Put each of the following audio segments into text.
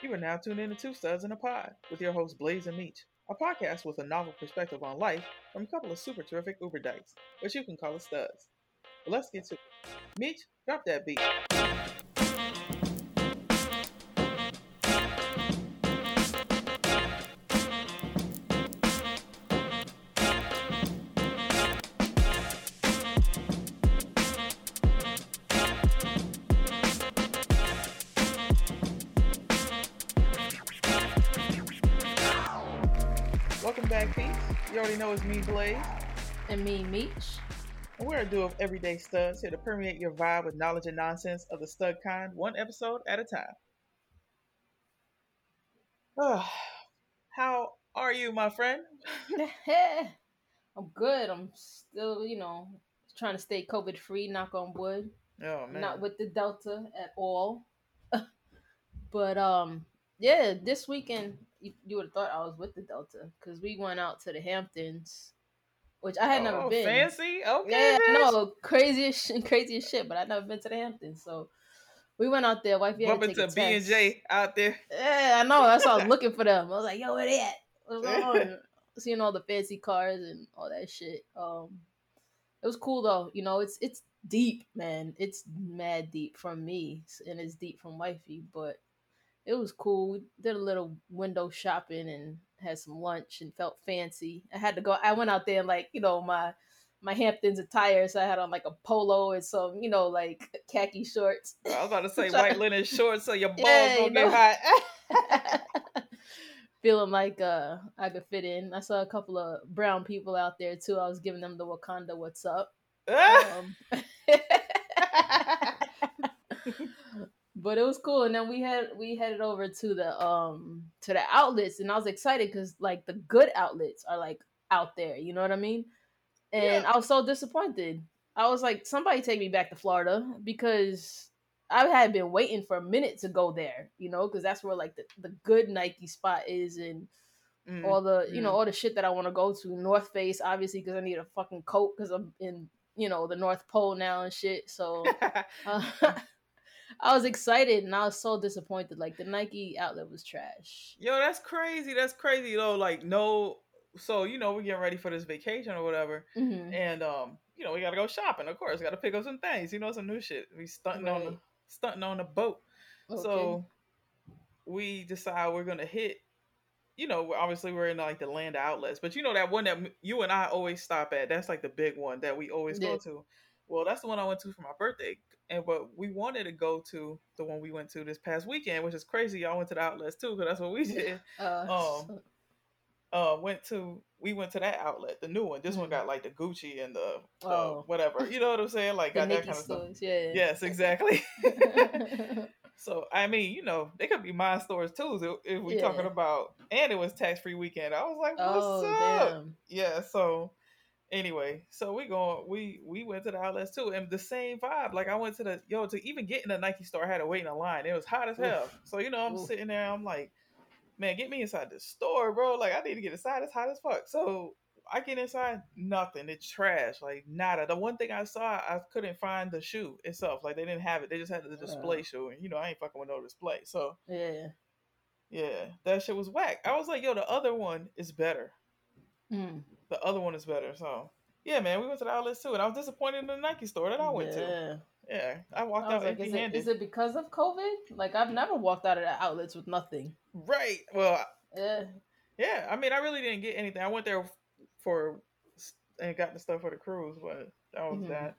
You are now tuned in to Two Studs in a Pod with your host Blaze and Meech, a podcast with a novel perspective on life from a couple of super terrific Uber dykes, which you can call us studs. But let's get to it. Meech, drop that beat. Know it's me, Blaze. And me, Meech. And we're a duo of everyday studs here to permeate your vibe with knowledge and nonsense of the stud kind, one episode at a time. Ah, how are you, my friend? I'm good. I'm still, you know, trying to stay COVID free, knock on wood. Oh man. Not with the Delta at all. but um yeah, this weekend you, you would have thought I was with the Delta because we went out to the Hamptons, which I had never Oh, been. Fancy? Okay. Yeah, bitch. no, craziest, craziest shit. But I've never been to the Hamptons, so we went out there. Wifey had to to B and. J out there. Yeah, I know. That's why I was looking for them. I was like, yo, where they at? What's going on? Seeing all the fancy cars and all that shit. Um, it was cool though. You know, it's it's deep, man. It's mad deep from me, and it's deep from wifey. But it was cool. We did a little window shopping and had some lunch and felt fancy. I had to go. I went out there in like you know my my Hamptons attire, so I had on like a polo and some you know like khaki shorts. I was about to say white linen shorts so your balls Yeah, don't you get hot. feeling like uh I could fit in. I saw a couple of brown people out there too. I was giving them the Wakanda what's up. Um, but it was cool and then we had we headed over to the um to the outlets and I was excited cuz like the good outlets are like out there, you know what I mean? And Yeah. I was so disappointed. I was like somebody take me back to Florida because I had been waiting for a minute to go there, you know, because that's where like the, the good Nike spot is and Mm, all the you know mm. all the shit that I want to go to. North Face, obviously, because I need a fucking coat because I'm in you know the North Pole now and shit. So uh, I was excited and I was so disappointed. Like the Nike outlet was trash. Yo, that's crazy. That's crazy though. Like no so you know, we're getting ready for this vacation or whatever. hmm And um, you know, we gotta go shopping, of course. Gotta pick up some things, you know, some new shit. We stunting on the stunting on the boat. Okay. So we decide we're gonna hit. You know, obviously we're in like the land outlets, but you know that one that you and I always stop at. That's like the big one that we always go to. Well, that's the one I went to for my birthday, and but we wanted to go to the one we went to this past weekend, which is crazy. Y'all went to the outlets too, because that's what we did. uh, um, Uh, went to we went to that outlet, the new one. This one got like the Gucci and the, Oh. whatever. You know what I'm saying? Like got that kind of stuff. yeah. Yes, exactly. So I mean, you know, they could be my stores too if- we're talking about. And it was tax free weekend. I was like, what's oh up? damn. Yeah. So anyway, so we going we we went to the outlets too, and the same vibe. Like I went to the yo to even get in the Nike store, I had to wait in a line. It was hot as Oof. hell. So you know, I'm Oof. sitting there. I'm like, man, get me inside the store, bro. Like I need to get inside. It's hot as fuck. So. I get inside, nothing. It's trash, like nada. The one thing I saw, I couldn't find the shoe itself. Like they didn't have it. They just had the display Uh. shoe, and you know I ain't fucking with no display. So Yeah. yeah, that shit was whack. I was like, yo, the other one is better. Mm. The other one is better. So yeah, man, we went to the outlets too, and I was disappointed in the Nike store that I went to. yeah. Yeah, I walked I out like, is it, handed. is it because of COVID? Like, I've never walked out of the outlets with nothing. Right. Well, Yeah. yeah. I mean, I really didn't get anything. I went there for and got the stuff for the cruise, but that was Mhm. that.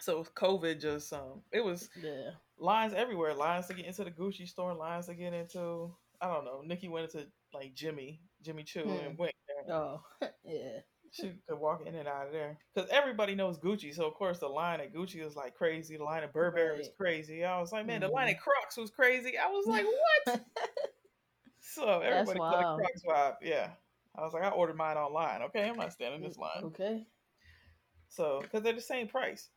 So COVID just um, it was Yeah. lines everywhere. Lines to get into the Gucci store. Lines to get into. I don't know. Nikki went into like Jimmy, Jimmy Choo, Hmm. and went there. Oh, yeah. She could walk in and out of there because everybody knows Gucci. So of course the line at Gucci was like crazy. The line at Burberry was crazy. I was like, man, the Mhm. line at Crocs was crazy. I was like, what? so everybody got a. Crocs vibe. Yeah. I was like, I ordered mine online. Okay, I'm not standing this line. Okay. So because they're the same price.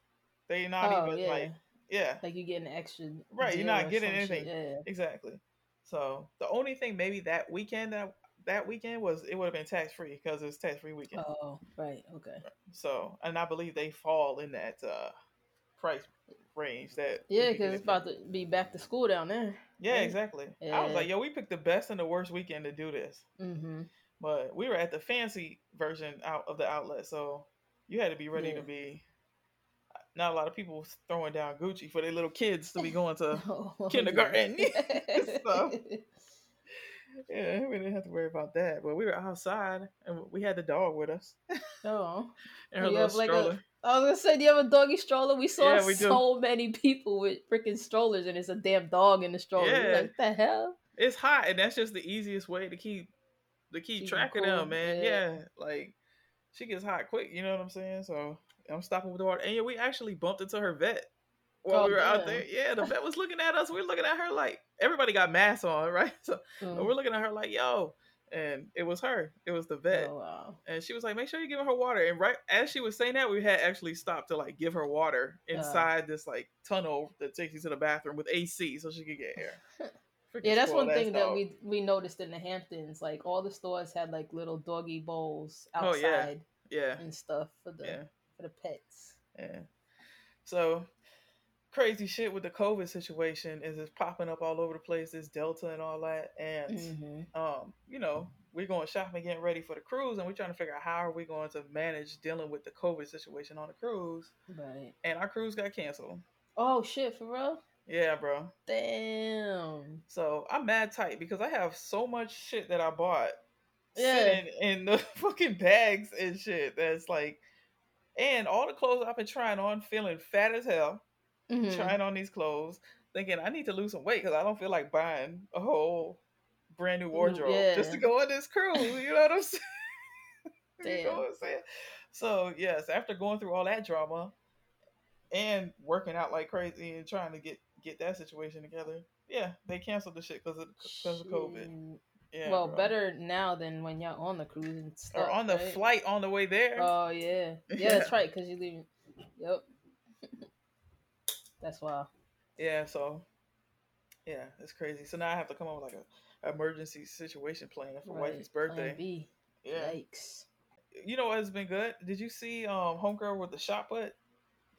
they're not oh, even yeah. like yeah. Like you get an extra. Right, you're not getting anything. Yeah. Exactly. So the only thing maybe that weekend that that weekend was it would have been tax free because it's tax free weekend. Oh, right. Okay. So and I believe they fall in that uh price range that. Yeah, because it's about to be back to school down there. Yeah, right? exactly. I was like, yo, we picked the best and the worst weekend to do this. Mm-hmm. But we were at the fancy version out of the outlet, so you had to be ready Yeah. to be. Not a lot of people throwing down Gucci for their little kids to be going to. kindergarten. So- yeah, we didn't have to worry about that. But we were outside and we had the dog with us oh. and her You little like, a- stroller. I was gonna say, do you have a doggy stroller? We saw Yeah, we do. so many people with freaking strollers, and it's a damn dog in the stroller. Yeah. Like the hell? It's hot, and that's just the easiest way to keep to keep Keep track of cool, them, man. yeah. Yeah. like she gets hot quick. You know what I'm saying? So I'm stopping with the water, and yeah, we actually bumped into her vet while Oh, we were out there. Yeah, the vet was looking at us. We are looking at her like everybody got masks on, right? So Mm. we're looking at her like, yo, and it was her. It was the vet. Oh wow. And she was like, "Make sure you give her water." And right as she was saying that, we had actually stopped to like give her water Uh. inside this like tunnel that takes you to the bathroom with AC, so she could get air. Freaking Yeah, that's one thing that we we noticed in the Hamptons. Like all the stores had like little doggy bowls Oh, yeah. outside Yeah, and stuff for the yeah, for the pets. yeah. So crazy shit with the COVID situation is it's popping up all over the place. This Delta and all that, and Mm-hmm. um, you know, we're going shopping, getting ready for the cruise, and we're trying to figure out how are we going to manage dealing with the COVID situation on the cruise. Right. And our cruise got canceled. Oh shit, for real? Yeah, bro. Damn. So I'm mad tight because I have so much shit that I bought Yeah. sitting in the fucking bags and shit. That's like, and all the clothes I've been trying on, feeling fat as hell, Mhm. trying on these clothes, thinking I need to lose some weight because I don't feel like buying a whole brand new wardrobe just to go on this cruise. You know what I'm saying? you know what I'm saying? So yes, after going through all that drama and working out like crazy and trying to get get that situation together, yeah, they canceled the shit because of because of COVID. Yeah, well, bro. better now than when you're on the cruise and stuff. or on the right? flight on the way there. Oh yeah, yeah, that's right. Because you leaving. Yep. That's wild. yeah, so yeah, it's crazy. So now I have to come up with like a emergency situation plan for Right, wifey's plan birthday. Yeah, Yikes. you know what has been good? Did you see um homegirl with the shot put?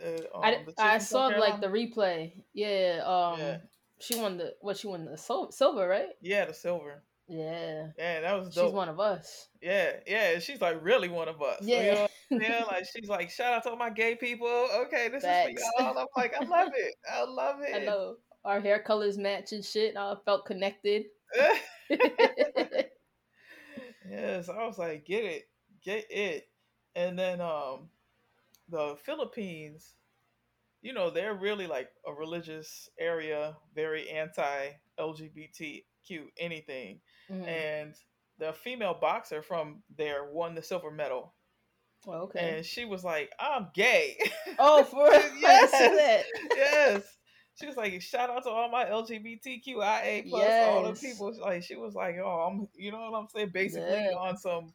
Uh, um, I, I saw like the replay. Yeah. Um. Yeah. She won the what? She won the sil- silver, right? yeah the silver. Yeah. Yeah, that was dope. She's one of us. Yeah, yeah, she's like really one of us. Yeah. You know what Like she's like, shout out to all my gay people. Okay, this Facts. is for y'all. I'm like, I love it. I love it. I know our hair colors match and shit. I felt connected. yes, I was like, get it, get it. And then um the Philippines, you know, they're really like a religious area, very anti LGBTQ anything. Mhm. And the female boxer from there won the silver medal. Well, okay. And she was like, I'm gay. oh, for? Yes. That. yes. She was like, shout out to all my LGBTQIA plus all the people. Like she was like, oh, I'm, you know what I'm saying? Basically Yeah. on some,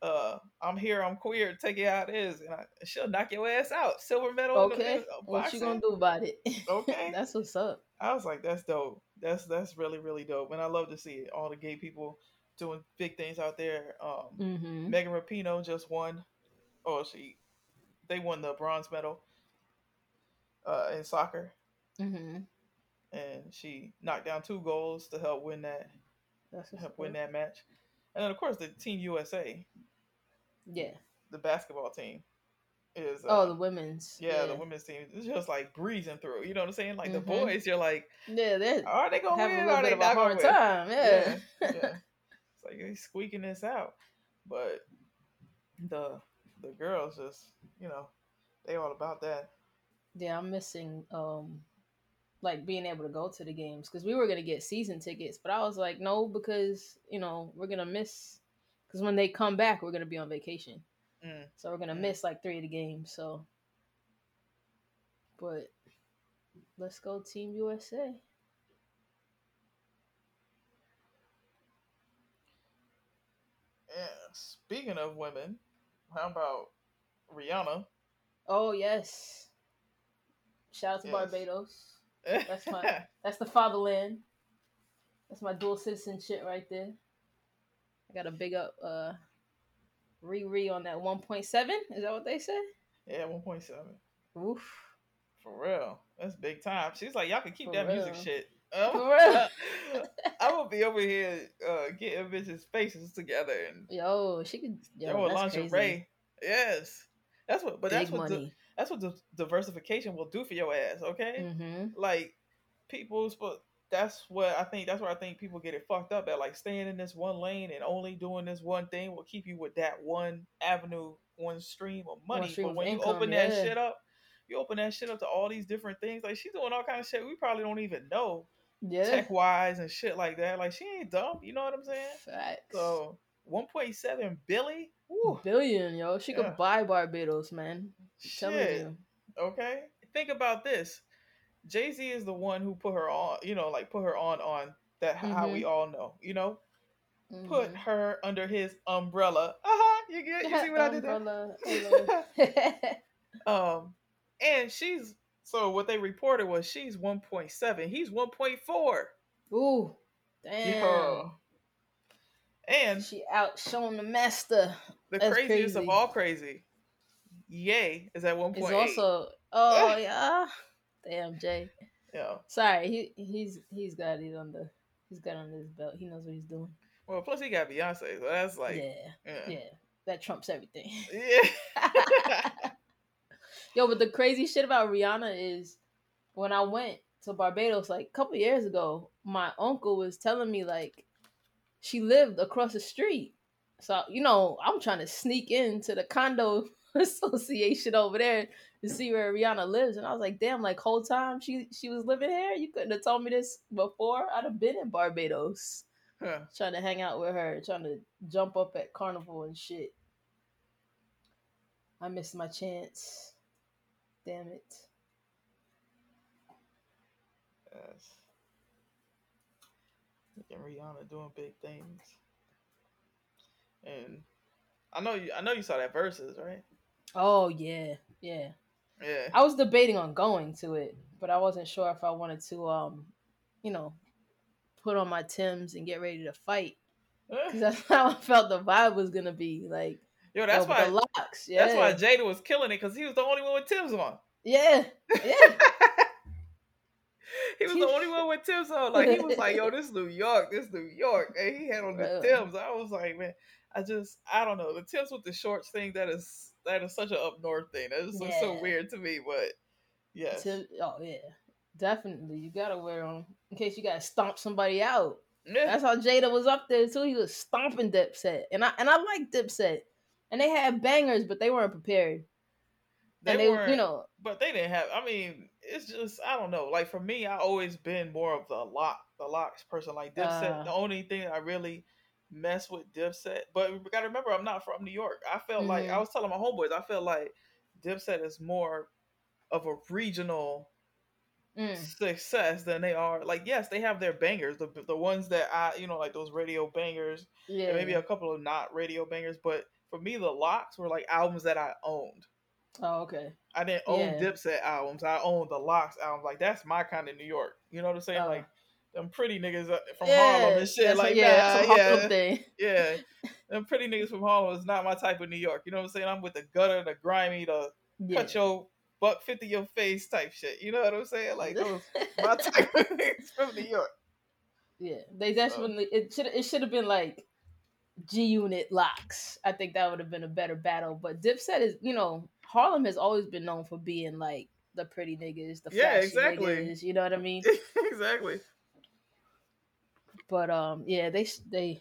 uh, I'm here, I'm queer, take it how it is, and I, she'll knock your ass out. Silver medal. in the- Okay. in, uh, What you gonna do about it? Okay. That's what's up. I was like, that's dope. That's that's really really dope, and I love to see it. All the gay people doing big things out there. Um, Mm-hmm. Megan Rapinoe just won. Oh, she, they won the bronze medal. Uh, in soccer, Mm-hmm. and she knocked down two goals to help win that That's help win that match. And then of course the Team USA, Yeah. the basketball team, is uh, Oh, the women's. yeah, the women's team is just like breezing through. You know what I'm saying? Like Mhm. the boys, you're like, Yeah, they're are they gonna win? Are they of not gonna win? time. Yeah. yeah, yeah. It's like he's squeaking this out, but the the girls just you know they all about that. Yeah, I'm missing um like being able to go to the games because we were gonna get season tickets, but I was like, no, because you know we're gonna miss because when they come back, we're gonna be on vacation, Mm. so we're gonna Mm. miss like three of the games. So, but let's go Team USA. Yeah. Speaking of women, how about Rihanna? Oh yes, shout out to Yes. Barbados. That's my- That's the fatherland. That's my dual citizen shit right there. I got to big up uh Riri on that 1.7. Is that what they say? yeah, one point seven Oof. For real. That's big time. She's like, y'all can keep For that music real. shit. Um, For real. I'm gonna be over here uh, getting bitches' faces together and Yo, she could. Yo, yo, that's lingerie. crazy. Yes, that's what. But that's what di- money. that's what di- diversification will do for your ass. Okay, mm-hmm. like people. That's what I think. That's where I think people get it fucked up. At like staying in this one lane and only doing this one thing will keep you with that one avenue, one stream of money. stream but when you income, open that yeah. shit up, you open that shit up to all these different things. Like she's doing all kind of shit we probably don't even know Yeah. tech wise and shit like that. Like she ain't dumb. You know what I'm saying? Facts. So 1.7 billy. Woo, billion, yo. She Yeah. could buy Barbados, man. Shit. you. Okay. Think about this. Jay Z is the one who put her on. You know, like put her on on that how we all know. You know, put Mhm. her under his umbrella. Uh huh. You get. You see what I did there? Um, and she's so what they reported was she's 1.7. He's 1.4. Ooh, damn. Yo. And She outshone the master. the That's craziest of all crazy, Ye is at 1.8. Is also oh yeah. Damn, Jay. yeah. Sorry, he he's he's got it on the he's got it on his belt. He knows what he's doing. Well, plus he got Beyonce, so that's like, yeah, yeah, yeah. That trumps everything. yeah. Yo, but the crazy shit about Rihanna is when I went to Barbados like a couple years ago, my uncle was telling me like she lived across the street. So, you know, I'm trying to sneak into the condo association over there to see where Rihanna lives. And I was like, damn, like whole time she she was living here? You couldn't have told me this before. I'd have been in Barbados Huh. trying to hang out with her, trying to jump up at carnival and shit. I missed my chance. Damn it. Yes. And Rihanna doing big things. And I know you I know you saw that Verzuz, right? Oh yeah, yeah. Yeah. I was debating on going to it, but I wasn't sure if I wanted to um, you know, put on my Tims and get ready to fight. Cause that's how I felt the vibe was gonna be. Like Yo, that's why the LOX. Yeah. that's why Jada was killing it because he was the only one with Tim's on. Yeah. Yeah. he was the only one with Tim's on. Like he was like, "Yo, this New York, this New York," and he had on the. Tim's. I was like, man, I just, I don't know, the Tim's with the shorts thing. That is, that is such an up north thing. That is so, so Yeah. weird to me, but yes, Tim, oh yeah. Definitely. You gotta wear them in case you gotta stomp somebody out. yeah, That's how Jada was up there too. He was stomping Dipset, and I and I like Dipset, and they had bangers, but they weren't prepared. they, and they, weren't, you know, but they didn't have. I mean, it's just, I don't know. Like for me, I always been more of the lock, the LOX person. Like Dipset, Uh. the only thing I really mess with Dipset, but we gotta remember, I'm not from New York. I felt like Mhm. I was telling my homeboys, I felt like Dipset is more of a regional mm, success than they are like yes they have their bangers the the ones that i you know like those radio bangers yeah, and maybe a couple of not radio bangers but for me the LOX were like albums that i owned oh okay, i didn't own Yeah. dipset albums i owned the LOX albums like that's my kind of new york you know what i'm saying Uh. like them pretty niggas uh, from yeah, harlem and shit like yeah, that's a nah, yeah thing. yeah them pretty niggas from harlem is not my type of new york you know what i'm saying i'm with the gutter the grimy the Yeah. cut your buck 50 your face type shit you know what i'm saying like those my type of niggas from new york yeah, they definitely it should it should have been like G Unit LOX. I think that would have been a better battle. But Dipset is, you know, Harlem has always been known for being like the pretty niggas, the Yeah, exactly. niggas. You know what I mean? exactly. But um, yeah, they they,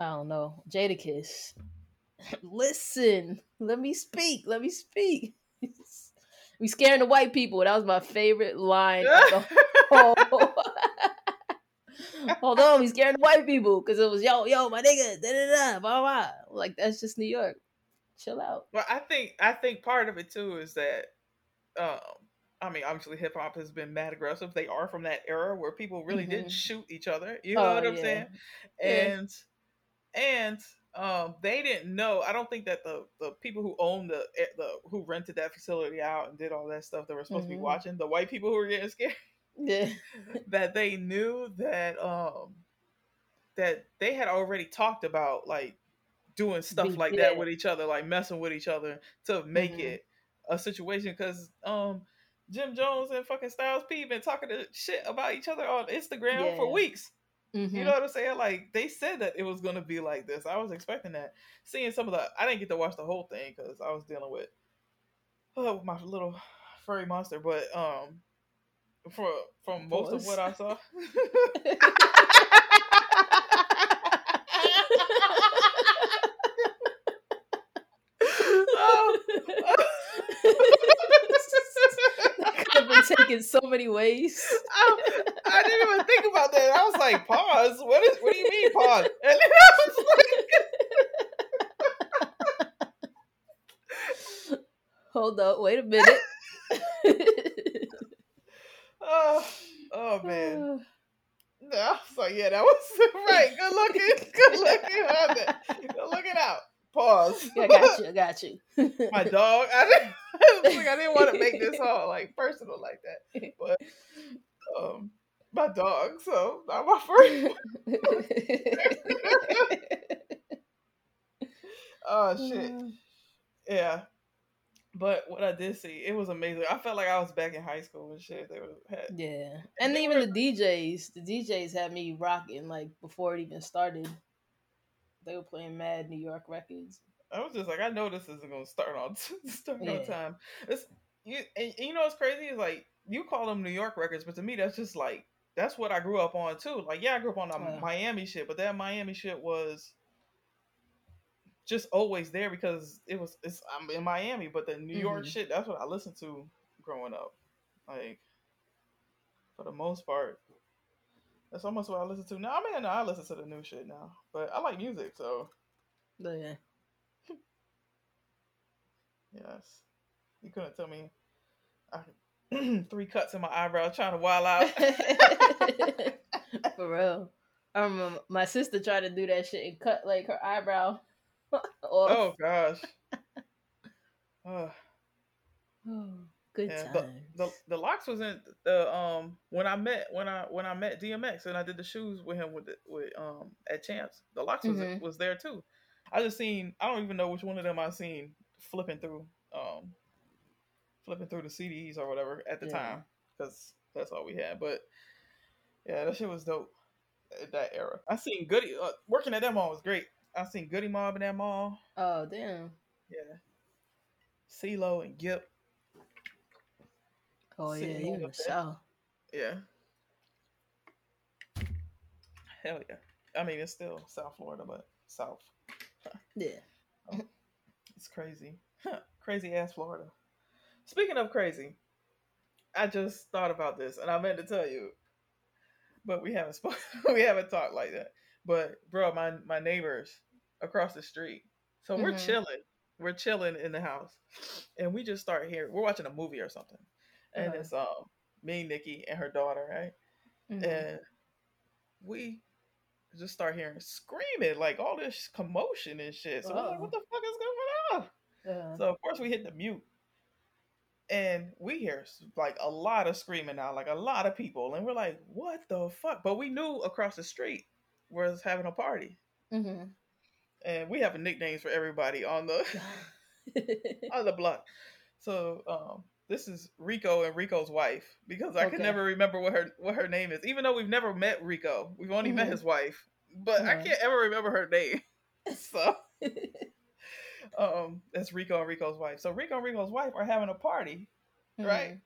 I don't know, Jadakiss. Listen, let me speak. Let me speak. we scaring the white people. That was my favorite line. Of the whole... Hold on, we scaring the white people because it was yo, yo, my nigga, da da da, blah blah. Like that's just New York. Chill out. well, I think I think part of it too is that, um, I mean, obviously hip hop has been mad aggressive. They are from that era where people really didn't Mhm. shoot each other. You know Oh, what I'm yeah. saying? Yeah. And and um, they didn't know. I don't think that the the people who owned the eh, the who rented that facility out and did all that stuff that were supposed to be Mhm. watching the white people who were getting scared. Yeah. that they knew that um that they had already talked about like doing stuff Be- like that with each other like messing with each other to make Mhm. it a situation because um Jim Jones and fucking Styles P been talking to shit about each other on Instagram Yeah. for weeks. Mhm. You know what I'm saying? Like they said that it was gonna be like this. I was expecting that. Seeing some of the, I didn't get to watch the whole thing because I was dealing with, oh, my little furry monster. But um, for from most of what I saw, taken so many ways. I, I didn't even think about that. I was like, pause. What is? What do you mean pause? And then I was like, Hold up, wait a minute. oh, oh man. No, I was like, yeah, that was right. Good looking. Good looking. Good looking out. Pause. I got you. I got you. My dog. I didn't, like, I didn't want to make this all like personal like that. But um my dog, so not my first. oh shit. Yeah. But what I did see, it was amazing. I felt like I was back in high school and shit. They were had Yeah, and even were- the DJs, the DJs had me rocking like before it even started. They were playing mad New York records. I was just like, I know this isn't gonna start on start Yeah. on time. It's you and, and you know what's crazy is like you call them New York records, but to me that's just like that's what I grew up on too. Like yeah, I grew up on the Yeah. Miami shit, but that Miami shit was just always there because it was it's I'm in Miami, but the New York Mhm. shit that's what I listened to growing up. Like for the most part. That's almost what I listen to now. I mean, I listen to the new shit now, but I like music, so yeah, Yes. You couldn't tell me I, three cuts in my eyebrow trying to wild out. for real. I remember my sister tried to do that shit and cut like her eyebrow oh gosh. oh. good yeah, times. but the the LOX was in the um when I met when I when I met DMX and I did the shoes with him with the, with um at Champs. The LOX was Mhm. was there too. I just seen I don't even know which one of them I seen flipping through um flipping through the CDs or whatever at the Yeah. time because that's all we had. But yeah, that shit was dope that era. I seen Goodie uh, working at that mall was great. I seen Goodie Mob in that mall. oh damn. Yeah, CeeLo and Gipp. Oh yeah, you in the the bed. south. Yeah. Hell yeah. I mean, it's still South Florida, but South. Yeah. It's crazy. crazy ass Florida. Speaking of crazy, I just thought about this and I meant to tell you, but we haven't spoken. we haven't talked like that. But bro, my my neighbors across the street. So we're Mhm. chilling. We're chilling in the house, and we just start hearing. We're watching a movie or something, and Uh-huh. it's um me, Nikki, and her daughter, right? Mhm. and we just start hearing screaming, like all this commotion and shit. So like, what the fuck is going So of course we hit the mute, and we hear like a lot of screaming now, like a lot of people, and we're like, what the fuck? But we knew across the street was having a party, mhm. and we have nicknames for everybody on the on the block. So um, this is Rico and Rico's wife because I can never remember what her what her name is. Even though we've never met Rico, we've only met Mhm. his wife, but I Uh-huh. can't ever remember her name. so um, that's Rico and Rico's wife. So Rico and Rico's wife are having a party, right?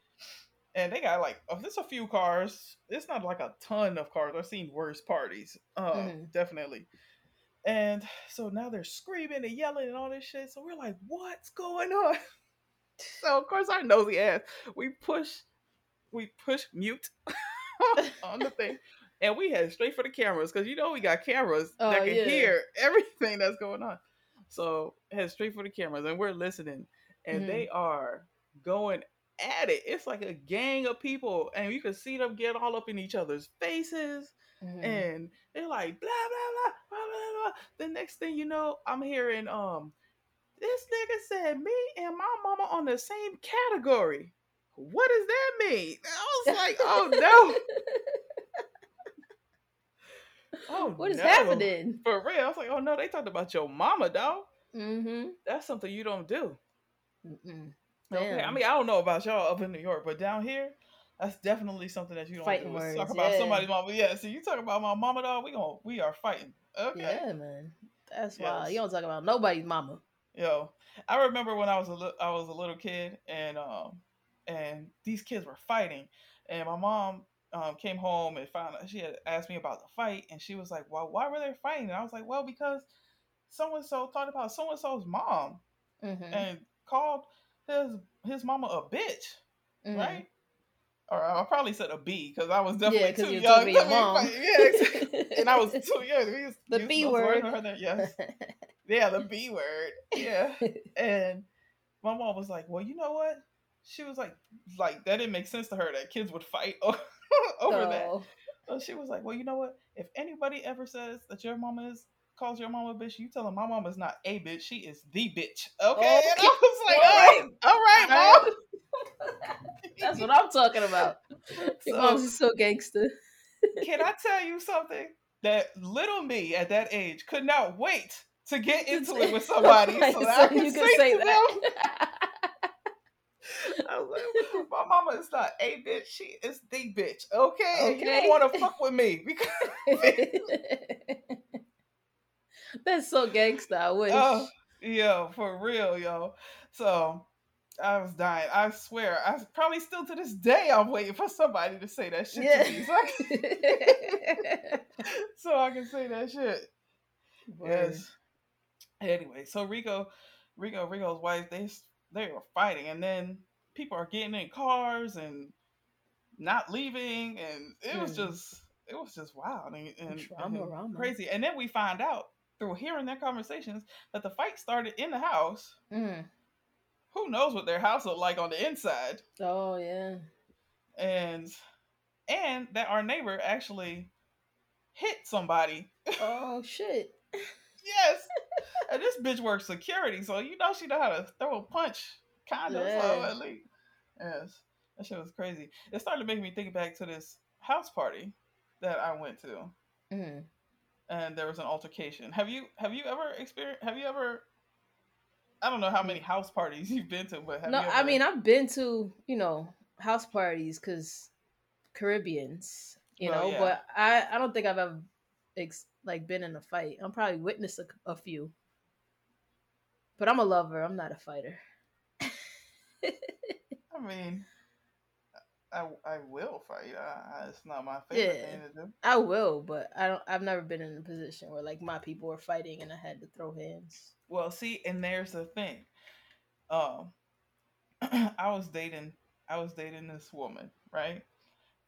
And they got like oh, there's a few cars. It's not like a ton of cars. I've seen worse parties, uh, Mhm. definitely. And so now they're screaming and yelling and all this shit. So we're like, what's going on? So of course our nosy ass, we push, we push mute on the thing, and we head straight for the cameras because you know we got cameras Oh, that can yeah. hear everything that's going on. So head straight for the cameras, and we're listening, and Mhm. they are going at it. It's like a gang of people, and you can see them get all up in each other's faces Mhm. and they're like blah blah blah blah blah blah. The next thing you know, I'm hearing um this nigga said me and my mama on the same category. What does that mean? I was like, oh no, oh what is no. happening? For real, I was like, oh no, they talked about your mama, dog. Mm-hmm. That's something you don't do. Okay, I mean, I don't know about y'all up in New York, but down here, that's definitely something that you don't Fighting do. words, talk about yeah. somebody's mama. Yeah, so you talk about my mama, dog. We going we are fighting. Okay. Yeah, man. That's why Yes. you don't talk about nobody's mama. Yo, I remember when I was a li- I was a little kid, and um, and these kids were fighting, and my mom um came home and found she had asked me about the fight, and she was like, "Well, why were they fighting?" And I was like, "Well, because so and so thought about so and so's mom hmm and called his his mama a bitch, Mhm. right?" Or I probably said a B because I was definitely because too you young. told me your to be mom. Yeah, and I was too young. use- The B word. Yes. Yeah, the B word. Yeah. and my mom was like, Well, you know what? She was like, like that didn't make sense to her that kids would fight over that. Oh. So she was like, Well, you know what? If anybody ever says that your mama is calls your mama a bitch, you tell them my mama is not a bitch, she is the bitch. Okay. And I was like, All Oh, right. all right, All mom. That's what I'm talking about. Your So- mom's so gangster. Can I tell you something? That little me at that age could not wait to get into it with somebody so that I So could you say, say to that. I was like, my mama is not a bitch, she is the bitch. Okay, and you don't want to fuck with me because That's so gangsta. I wish. oh, yo, for real, yo. So I was dying. I swear, I probably still to this day I'm waiting for somebody to say that shit Yeah. to me, so I, can, so I can say that shit. Word. Yes. Anyway, so Rico, Rico, Rico's wife, they they were fighting, and then people are getting in cars and not leaving, and it was Hmm. just it was just wild and, and, and crazy. And then we find out through hearing their conversations that the fight started in the house. Mm. Who knows what their house looked like on the inside, Oh yeah. and and that our neighbor actually hit somebody Oh shit. Yes. and this bitch works security, so you know she know how to throw a punch, kind of. So at least, yes, that shit was crazy. It started making me think back to this house party that I went to, Mm. and there was an altercation. Have you have you ever experienced? Have you ever? I don't know how many house parties you've been to, but have No, you I mean I've been to you know house parties because Caribbeans, you Well, know, yeah. but I I don't think I've ever ex- like been in a fight. I'm probably witnessed a, a few, but I'm a lover. I'm not a fighter. I mean, I I will fight. I, I, it's not my favorite Yeah. thing to do. I will, but I don't. I've never been in a position where like my people were fighting and I had to throw hands. Well, see, and there's the thing. Um, I was dating, I was dating this woman, right?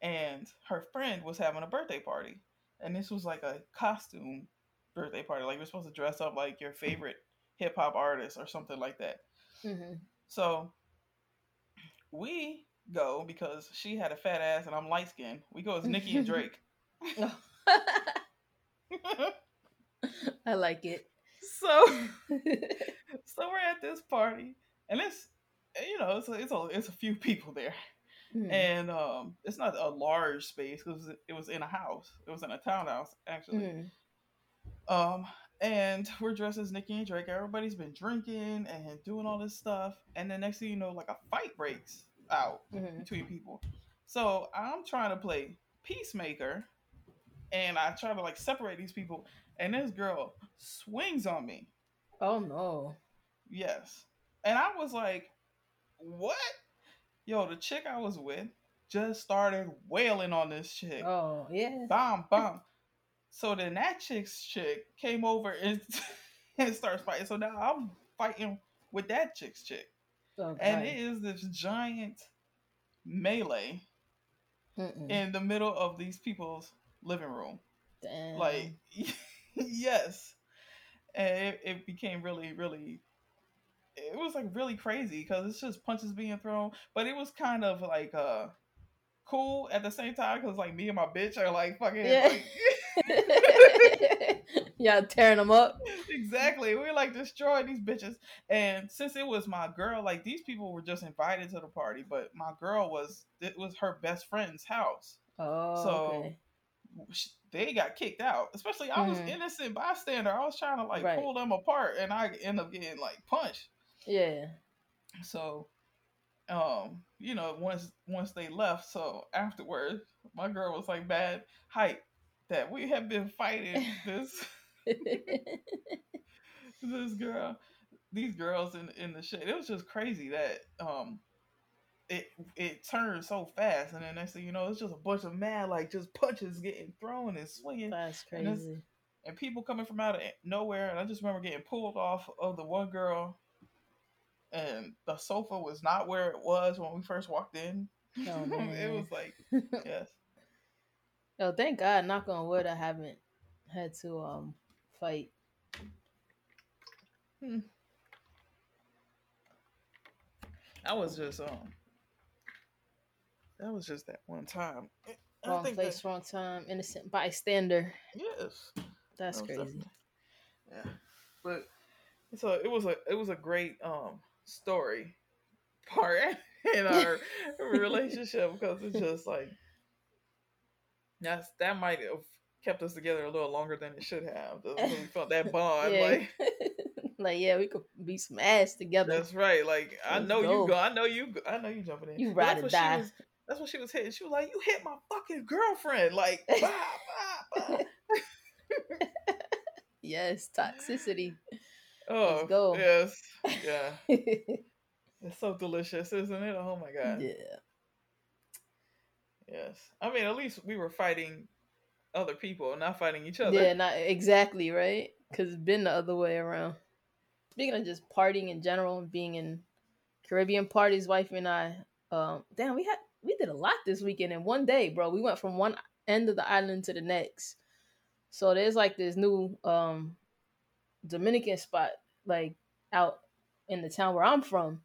And her friend was having a birthday party, and this was like a costume birthday party. Like you're supposed to dress up like your favorite hip hop artist or something like that. hmm So we go because she had a fat ass and I'm light skinned. We go as Nicki and Drake. I like it. so so we're at this party, and it's you know it's a, it's a it's a few people there, Mhm. and um it's not a large space because it was in a house. It was in a townhouse actually. Mhm. Um, and we're dressed as Nicki and Drake. Everybody's been drinking and doing all this stuff, and then next thing you know, like a fight breaks out Mhm. between people. So I'm trying to play peacemaker, and I try to like separate these people, and this girl swings on me. Oh no. Yes. And I was like, what? Yo, the chick I was with just started wailing on this chick. Oh yeah. Bomb, bomb. So then that chick's chick came over and, and starts fighting. So now I'm fighting with that chick's chick. Oh, And it is this giant melee Mm-mm. in the middle of these people's living room. Damn. Like, yes. And it, it became really, really, it was like really crazy because it's just punches being thrown. But it was kind of like uh cool at the same time because like me and my bitch are like fucking. Yeah. like- yeah, tearing them up. exactly. We like destroying these bitches. And since it was my girl, like these people were just invited to the party, but my girl was, it was her best friend's house. Oh, So, okay. sh- they got kicked out. Especially I was Mhm. innocent bystander. I was trying to like Right. pull them apart, and I end up getting like punched. Yeah. So um, you know, once once they left, so afterwards, my girl was like bad hype that we have been fighting this this girl, these girls in in the shade. It was just crazy that um it it turned so fast, and then next thing you know, it's just a bunch of mad like just punches getting thrown and swinging. That's And, crazy. and people coming from out of nowhere. And I just remember getting pulled off of the one girl, and the sofa was not where it was when we first walked in. Oh, it was like yes, Yo, thank God, knock on wood, I haven't had to um fight. I was just um, that was just that one time. I Wrong think place, that- wrong time, innocent bystander. yes, That's That crazy. definitely- Yeah, but so it was a it was a great um story part in our relationship because it's just like that's that might have kept us together a little longer than it should have. We felt that bond. yeah. Like like, yeah, we could be some ass together. that's right. Like I Let's know go. you go. I know you. Go, I know you jumping in. You ride or what die. She was, that's what she was hitting. She was like, "You hit my fucking girlfriend!" Like, bah, bah, bah. yes, toxicity. oh, go. yes, yeah. It's so delicious, isn't it? Oh my god. Yeah. Yes. I mean, at least we were fighting other people, not fighting each other. Yeah, not exactly, right? Because it's been the other way around. Speaking of just partying in general, and being in Caribbean parties, wife and I, um, damn, we had we did a lot this weekend in one day, bro. We went from one end of the island to the next. So there's like this new um Dominican spot like out in the town where I'm from.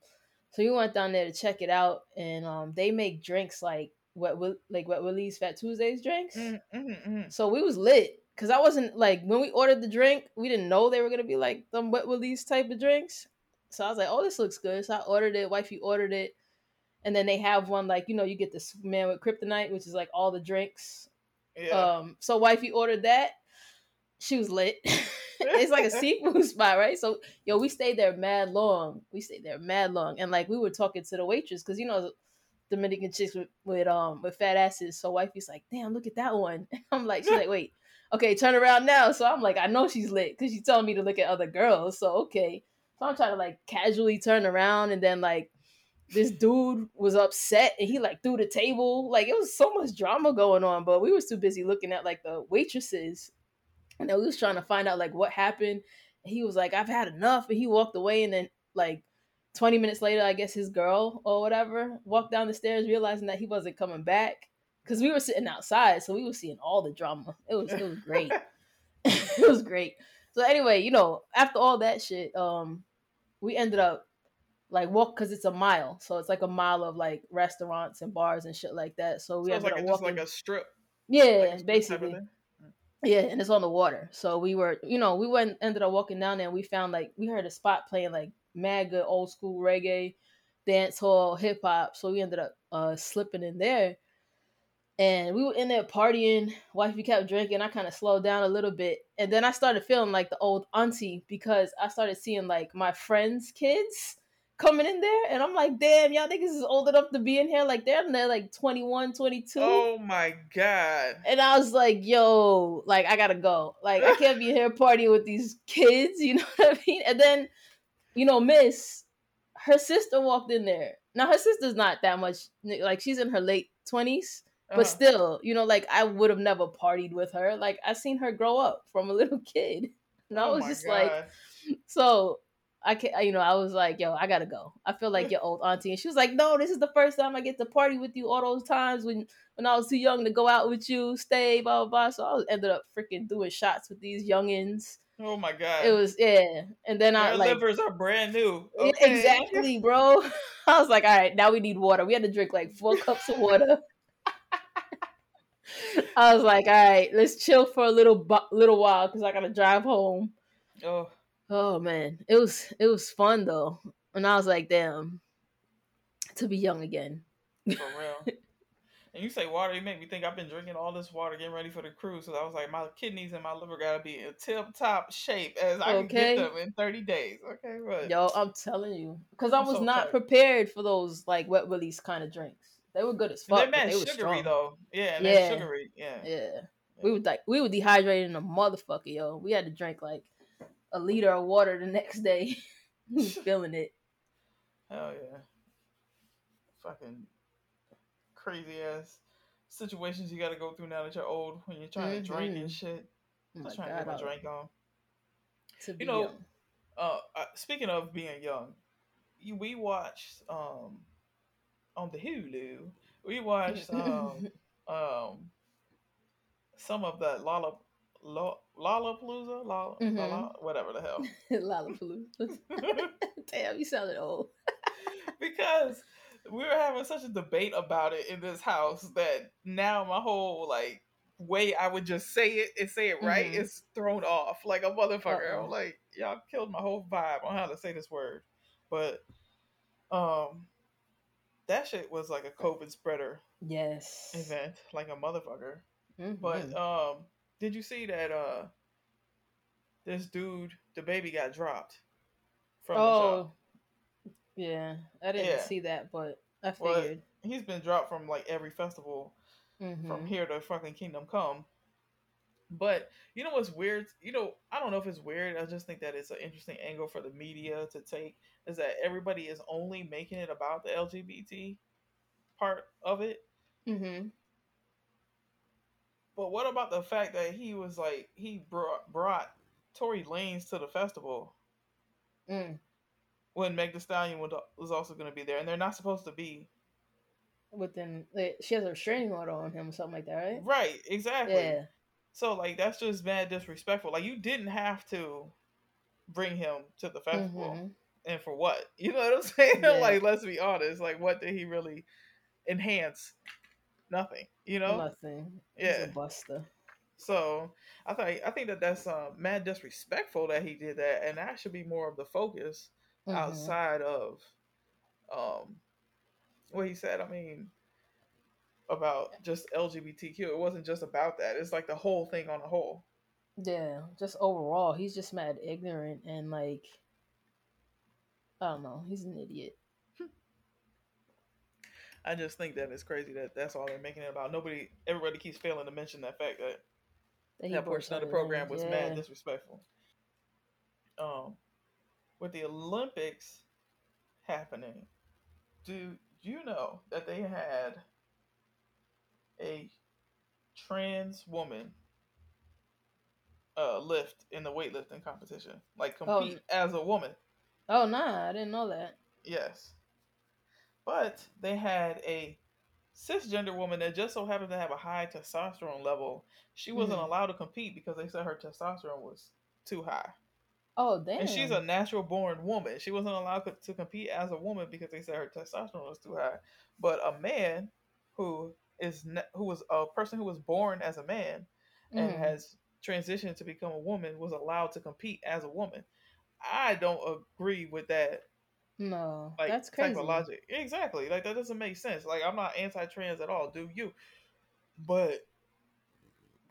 So we went down there to check it out, and um, they make drinks like wet Will- like wet Willie's Fat Tuesdays drinks. Mm, mm, mm. So we was lit because I wasn't like when we ordered the drink, we didn't know they were gonna be like them wet willies type of drinks. So I was like, oh, this looks good. So I ordered it. Wifey ordered it, and then they have one like you know you get this man with kryptonite, which is like all the drinks. Yeah. Um, so wifey ordered that. She was lit. it's like a seafood spot, right? So yo, we stayed there mad long. We stayed there mad long, and like we were talking to the waitress because you know Dominican chicks with, with um with fat asses. So wifey's like, damn, look at that one. I'm like, she's like, wait, okay, turn around now. So I'm like, I know she's lit because she's telling me to look at other girls. So okay, so I'm trying to like casually turn around, and then like this dude was upset and he like threw the table. Like it was so much drama going on, but we was too busy looking at like the waitresses. And then we was trying to find out like what happened. And he was like, I've had enough. And he walked away and then like 20 minutes later, I guess his girl or whatever walked down the stairs realizing that he wasn't coming back. Cause we were sitting outside, so we were seeing all the drama. It was it was great. it was great. So anyway, you know, after all that shit, um, we ended up like walk because it's a mile, so it's like a mile of like restaurants and bars and shit like that. So we so it's ended like up just walking. like a strip. yeah, like a strip type of basically. Yeah, and it's on the water. So we were, you know, we went ended up walking down there and we found like we heard a spot playing like mad good old school reggae, dance hall, hip hop. So we ended up uh slipping in there. And we were in there partying. Wifey kept drinking. I kind of slowed down a little bit. And then I started feeling like the old auntie because I started seeing like my friends' kids coming in there. And I'm like, damn, y'all niggas is old enough to be in here. Like they're in there like 21, 22. Oh my god. And I was like, yo, like I gotta go. Like I can't be here partying with these kids, you know what I mean? And then, you know, Miss, her sister walked in there. Now her sister's not that much like she's in her late twenties, but Uh-huh. still, you know, like I would have never partied with her. Like I seen her grow up from a little kid. And I Oh was just like, so I can't, you know, I was like, yo, I gotta go. I feel like your old auntie. And she was like, no, this is the first time I get to party with you all those times when when I was too young to go out with you, stay, blah blah blah. So I was, ended up freaking doing shots with these youngins. Oh my god. It was yeah. And then I like livers are brand new. Okay. exactly, bro. I was like, all right, now we need water. We had to drink like four cups of water. I was like, all right, let's chill for a little bu- little while because I gotta drive home. Oh, Oh man, it was it was fun though, and I was like, damn, to be young again. for real. And you say water, you make me think I've been drinking all this water getting ready for the cruise. So I was like, my kidneys and my liver gotta be in tip top shape as I can get them in 30 days. Okay, but Yo, I'm telling you, because I was so not tight. prepared for those like wet release kind of drinks. They were good as fuck, they're but mad they were sugary strong. though. Yeah, and Yeah. sugary. Yeah. Yeah, we were like we were dehydrated in a motherfucker, yo. We had to drink like a liter of water the next day. Feeling it. Hell yeah. Fucking crazy ass situations you gotta go through now that you're old when you're trying to drink and shit. Oh my Just trying God, to get my drink on. to be know, young. Uh, speaking of being young, you, we watched um on the Hulu. We watched um um some of that Lo- Lollapalooza, Lolla, Mhm. Lolla, whatever the hell. Lollapalooza. Damn, you sounded old. because we were having such a debate about it in this house that now my whole like way I would just say it and say it right Mhm. is thrown off like a motherfucker. Uh-oh. I'm like, y'all killed my whole vibe on how to say this word. But um that shit was like a COVID spreader Yes. event, like a motherfucker. Mhm. But um did you see that uh this dude, DaBaby got dropped from the oh, shop? Yeah, I didn't Yeah. see that, but I Well, figured. He's been dropped from like every festival Mhm. from here to fucking Kingdom Come. But you know what's weird? You know, I don't know if it's weird. I just think that it's an interesting angle for the media to take is that everybody is only making it about the LGBT part of it. Mhm. But what about the fact that he was like he brought brought Tory Lanez to the festival Mm. When Meg Thee Stallion was also going to be there, and they're not supposed to be. Within, she has a restraining order on him or something like that, right? Right, exactly. Yeah. So like that's just mad disrespectful. Like you didn't have to bring him to the festival. Mhm. And for what? You know what I'm saying? Yeah. like let's be honest. Like what did he really enhance? Nothing. You know? Nothing. Yeah. buster. So I think I think that that's uh, mad disrespectful that he did that, and that should be more of the focus Mhm. outside of um what he said. I mean about just LGBTQ. It wasn't just about that. It's like the whole thing on the whole. Yeah, just overall, he's just mad ignorant and like, I don't know, he's an idiot. I just think that it's crazy that that's all they're making it about. Nobody, everybody keeps failing to mention that fact that That, that portion of the program was yeah. mad disrespectful. Um, with the Olympics happening, do you know that they had a trans woman uh lift in the weightlifting competition, like Oh. compete as a woman? Oh nah, I didn't know that. Yes. But they had a cisgender woman that just so happened to have a high testosterone level. She wasn't Mhm. allowed to compete because they said her testosterone was too high. Oh damn. And she's a natural born woman. She wasn't allowed co- to compete as a woman because they said her testosterone was too high. But a man who is who was a person who was born as a man and Mhm. has transitioned to become a woman was allowed to compete as a woman. I don't agree with that no, like that's type crazy. logic. Exactly. Like that doesn't make sense. Like I'm not anti-trans at all. Do you? But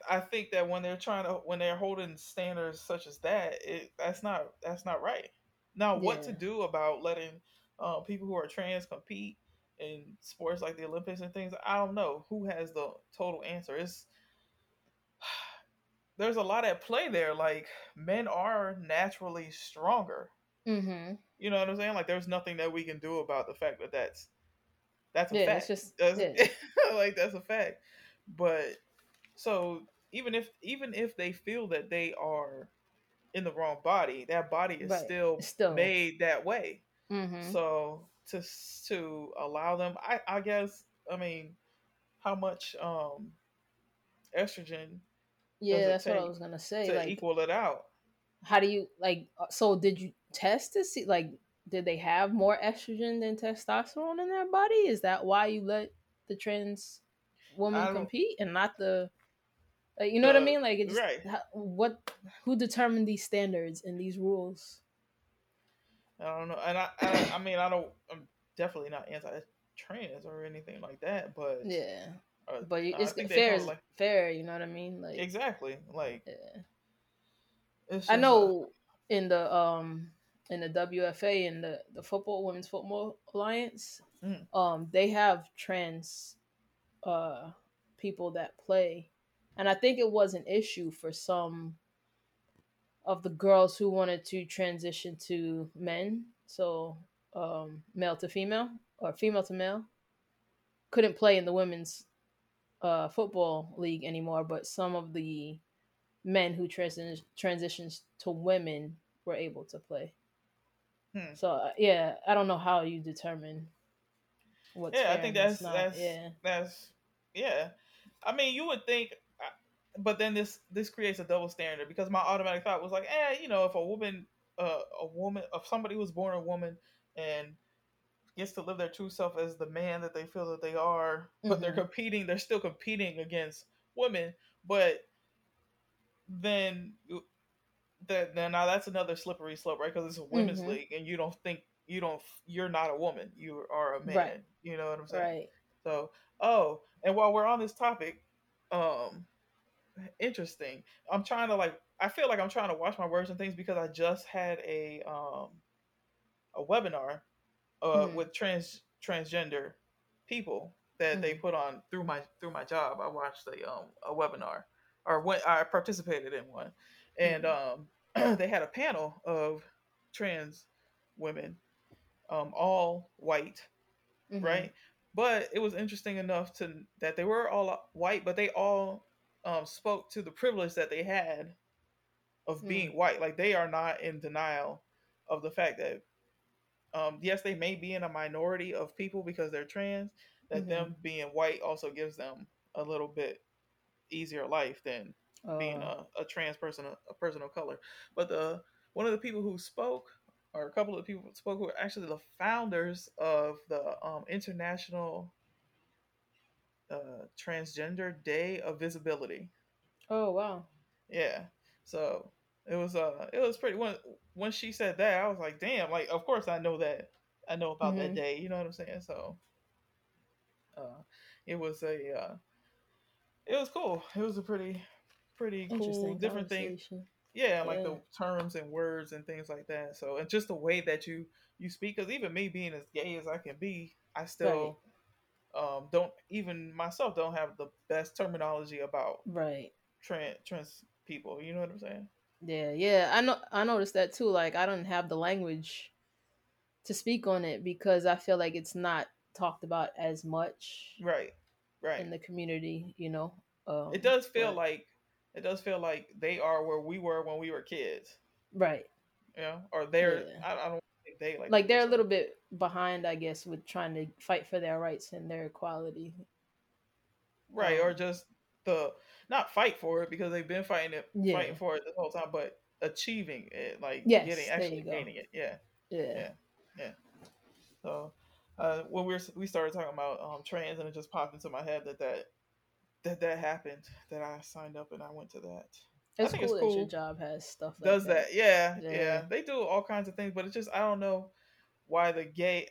I think that when they're trying to when they're holding standards such as that, it that's not that's not right. Now, what to do about letting uh, people who are trans compete in sports like the Olympics and things? I don't know. Who has the total answer? It's there's a lot at play there. Like men are naturally stronger. Mm-hmm. You know what I'm saying? Like, there's nothing that we can do about the fact that that's that's a Yeah, fact. it's just That's- yeah. like that's a fact. But so even if even if they feel that they are in the wrong body, that body is Right. still, still- made that way. Mm-hmm. So to to allow them, I I guess I mean, how much um estrogen yeah, it that's what I was gonna say. to like, equal it out? how do you like? uh, So, did you test to see like? Did they have more estrogen than testosterone in their body? Is that why you let the trans woman compete and not the? Like, you know what I mean? Like, it just, right. what? Who determined these standards and these rules? I don't know, and I, I, I mean, I don't. I'm definitely not anti-trans or anything like that, but Yeah. Uh, but it's fair. is like- fair, you know what I mean? Like, exactly. Like yeah. it's I know in the um in the WFA and the the football women's football alliance, Mm. um they have trans uh people that play, and I think it was an issue for some of the girls who wanted to transition to men, so um male to female or female to male, couldn't play in the women's uh football league anymore, but some of the men who transi- transitions to women were able to play. Hmm. So uh, yeah, I don't know how you determine what's yeah, I think that's not. that's yeah, that's yeah. I mean, you would think, but then this this creates a double standard because my automatic thought was like, eh, you know, if a woman, uh, a woman, if somebody was born a woman and gets to live their true self as the man that they feel that they are, but they're Mhm. competing, they're still competing against women, but then that then now that's another slippery slope, right? Because it's a women's Mhm. league, and you don't think you don't you're not a woman, you are a man. Right. You know what I'm saying? right. So, oh, and while we're on this topic, um, interesting. I'm trying to like, I feel like I'm trying to watch my words and things because I just had a um a webinar uh Hmm. with trans transgender people that they Mhm. put on through my through my job. I watched a um a webinar or when I participated in one, and um they had a panel of trans women, um all white Mhm. right? But it was interesting enough to that they were all white, but they all um, spoke to the privilege that they had of being white. Like they are not in denial of the fact that um, yes, they may be in a minority of people because they're trans. That Mhm. them being white also gives them a little bit easier life than being Uh, a, a trans person, a, a person of color. But the one of the people who spoke, or a couple of people who spoke, were actually the founders of the um, International uh, Transgender Day of Visibility. oh wow. Yeah, so it was uh it was pretty when when she said that I was like damn like of course I know that I know about that Mhm. day you know what I'm saying so uh it was a uh it was cool it was a pretty pretty cool different thing yeah like Yeah. the terms and words and things like that so and just the way that you you speak because even me being as gay as i can be i still um don't even myself don't have the best terminology about Right. trans trans people you know what i'm saying Yeah, yeah. I know I noticed that too. Like I don't have the language to speak on it because I feel like it's not talked about as much right right in the community, you know. Um, it does feel but- like it does feel like they are where we were when we were kids right. you know or they're Yeah. I, I don't think they like Like they're a little bit behind, I guess, with trying to fight for their rights and their equality. right um, or just the not fight for it because they've been fighting it Yeah. fighting for it this whole time but achieving it like Yes, getting actually gaining it yeah Yeah. Yeah. so uh when we were we started talking about um trans and it just popped into my head that that that that happened that i signed up and i went to that It's think cool it's that your job has stuff like does that, Yeah, Yeah. yeah they do all kinds of things but it's just i don't know why the gay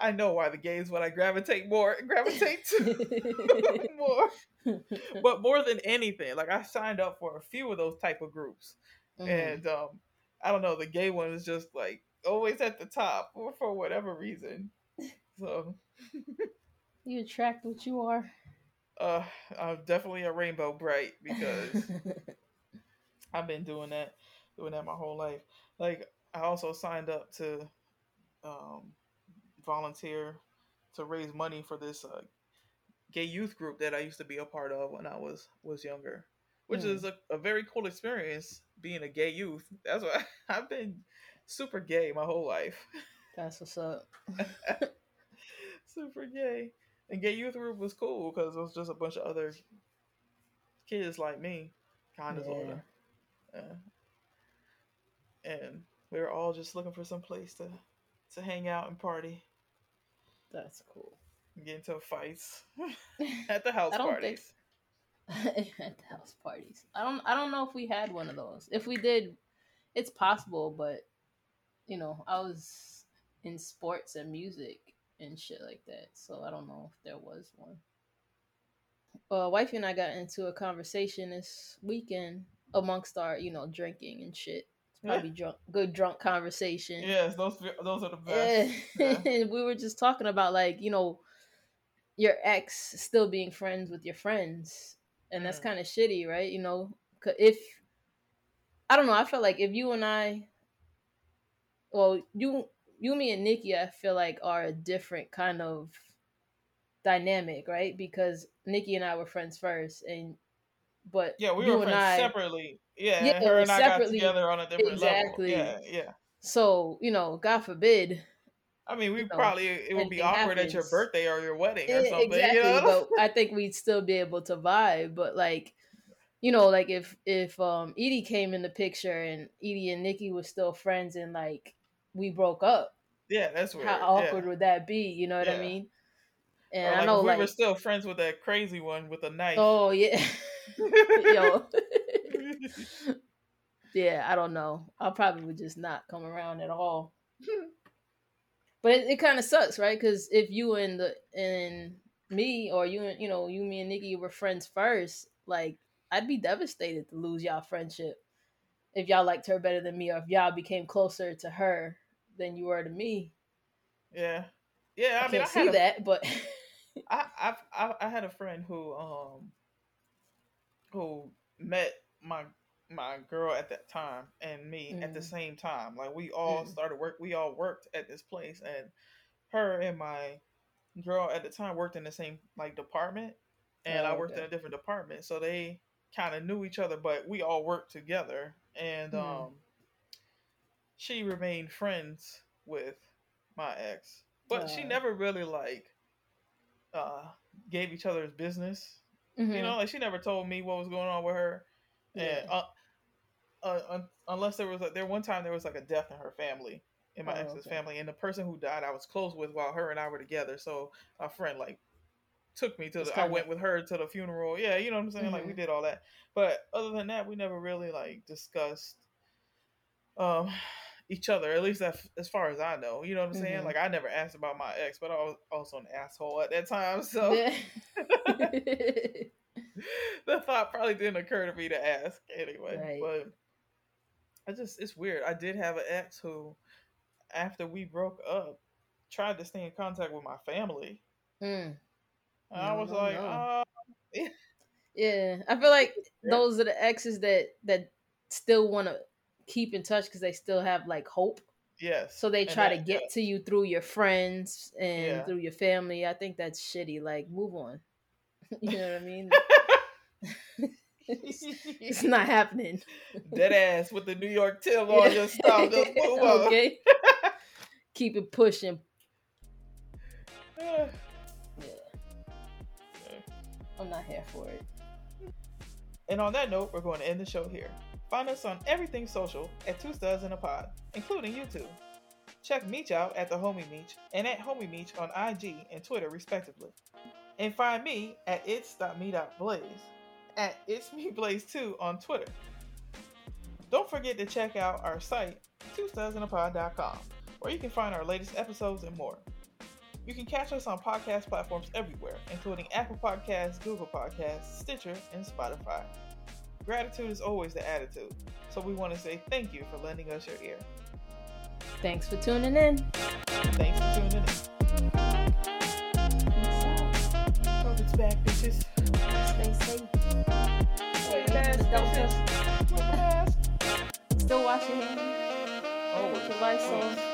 i know why the gay is what i gravitate more gravitate to more but more than anything like i signed up for a few of those type of groups Mhm. and um i don't know the gay one is just like always at the top or for whatever reason so you attract what you are. uh i'm definitely a rainbow bright because i've been doing that doing that my whole life like i also signed up to um volunteer to raise money for this uh gay youth group that i used to be a part of when i was was younger which Hmm. is a, a very cool experience being a gay youth that's why i've been super gay my whole life That's what's up. super gay. And gay youth group was cool because it was just a bunch of other kids like me, kind of Yeah. older. Yeah. And we were all just looking for some place to to hang out and party That's cool. and get into fights at the house don't think- parties. At the house parties. I don't I don't know if we had one of those. If we did, it's possible, but you know, I was in sports and music and shit like that. So I don't know if there was one. uh, wifey and I got into a conversation this weekend amongst our, you know, drinking and shit. Probably drunk, good drunk conversation. Yes, those those are the best. Yeah. and we were just talking about like, you know, your ex still being friends with your friends, and that's Mm. kind of shitty, right? You know, if I don't know, I feel like if you and I, well, you, you, me, and Nikki, I feel like are a different kind of dynamic, right? Because Nikki and I were friends first, and but Yeah, we were friends I, separately. Yeah, Yeah, and her and I got together on a different Exactly. level. Yeah, yeah. so you know, God forbid, I mean, we You know, probably it would be awkward at your birthday or your wedding or Eh, something. exactly. You know? But I think we'd still be able to vibe. But like, you know, like if if um Edie came in the picture and Edie and Nikki were still friends and like we broke up, yeah, that's weird. how awkward would that be? You know what I mean? And Or I know, we like, were still friends with that crazy one with a knife. oh yeah, yo, yeah. I don't know. I'll probably would just not come around at all. But it, it kind of sucks, right? Because if you and the and me or you and you know you me and Nikki were friends first, like I'd be devastated to lose y'all friendship if y'all liked her better than me, or if y'all became closer to her than you were to me. yeah, yeah. I, I, mean, can't I see a, that, but I, I've, I, I had a friend who um who met my my girl at that time and me at the Mm. same time. Like we all Mm. started work. We all worked at this place, and her and my girl at the time worked in the same like department, and Oh, I worked in a different department. So they kind of knew each other, but we all worked together. And Mm. um, she remained friends with my ex, but she Oh. never really like uh gave each other's business. Mhm. You know, like she never told me what was going on with her. Yeah. uh, uh, unless there was like there one time there was like a death in her family, in my Oh, ex's okay. family, and the person who died I was close with while her and I were together. So a friend like took me to It's the. I went with her to the funeral. Yeah, you know what I'm saying. Like we Mhm. did all that, but other than that, we never really like discussed um each other. At least that, as far as I know. You know what I'm saying. Mhm. Like I never asked about my ex, but I was also an asshole at that time. So Yeah. the thought probably didn't occur to me to ask anyway. Right. But I just it's weird. I did have an ex who, after we broke up, tried to stay in contact with my family. Mm. And I was no, like, no. uh, Yeah, I feel like Yeah. those are the exes that that still want to keep in touch because they still have like hope. yes. So they try to that- get to you through your friends and Yeah. through your family. I think that's shitty. Like, move on. you know what I mean? It's, it's not happening. Dead ass with the New York Tim on your stuff. Just move on. okay. Keep it pushing. Yeah. I'm not here for it. And on that note, we're going to end the show here. Find us on everything social at Two Studs in a Pod, including YouTube. Check Meech out at the Homie Meech and at Homie Meech on IG and Twitter, respectively. And find me at its.me.blaze, at it's me blaze 2 on Twitter. Don't forget to check out our site, twostudsinapod.com, where you can find our latest episodes and more. You can catch us on podcast platforms everywhere, including Apple Podcasts, Google Podcasts, Stitcher, and Spotify. Gratitude is always the attitude, so we want to say thank you for lending us your ear. Thanks for tuning in. Thanks for tuning in. COVID's back, bitches. Your mask, Don't bitches. Your mask. Still wash your hands. Oh, Put your Lysol.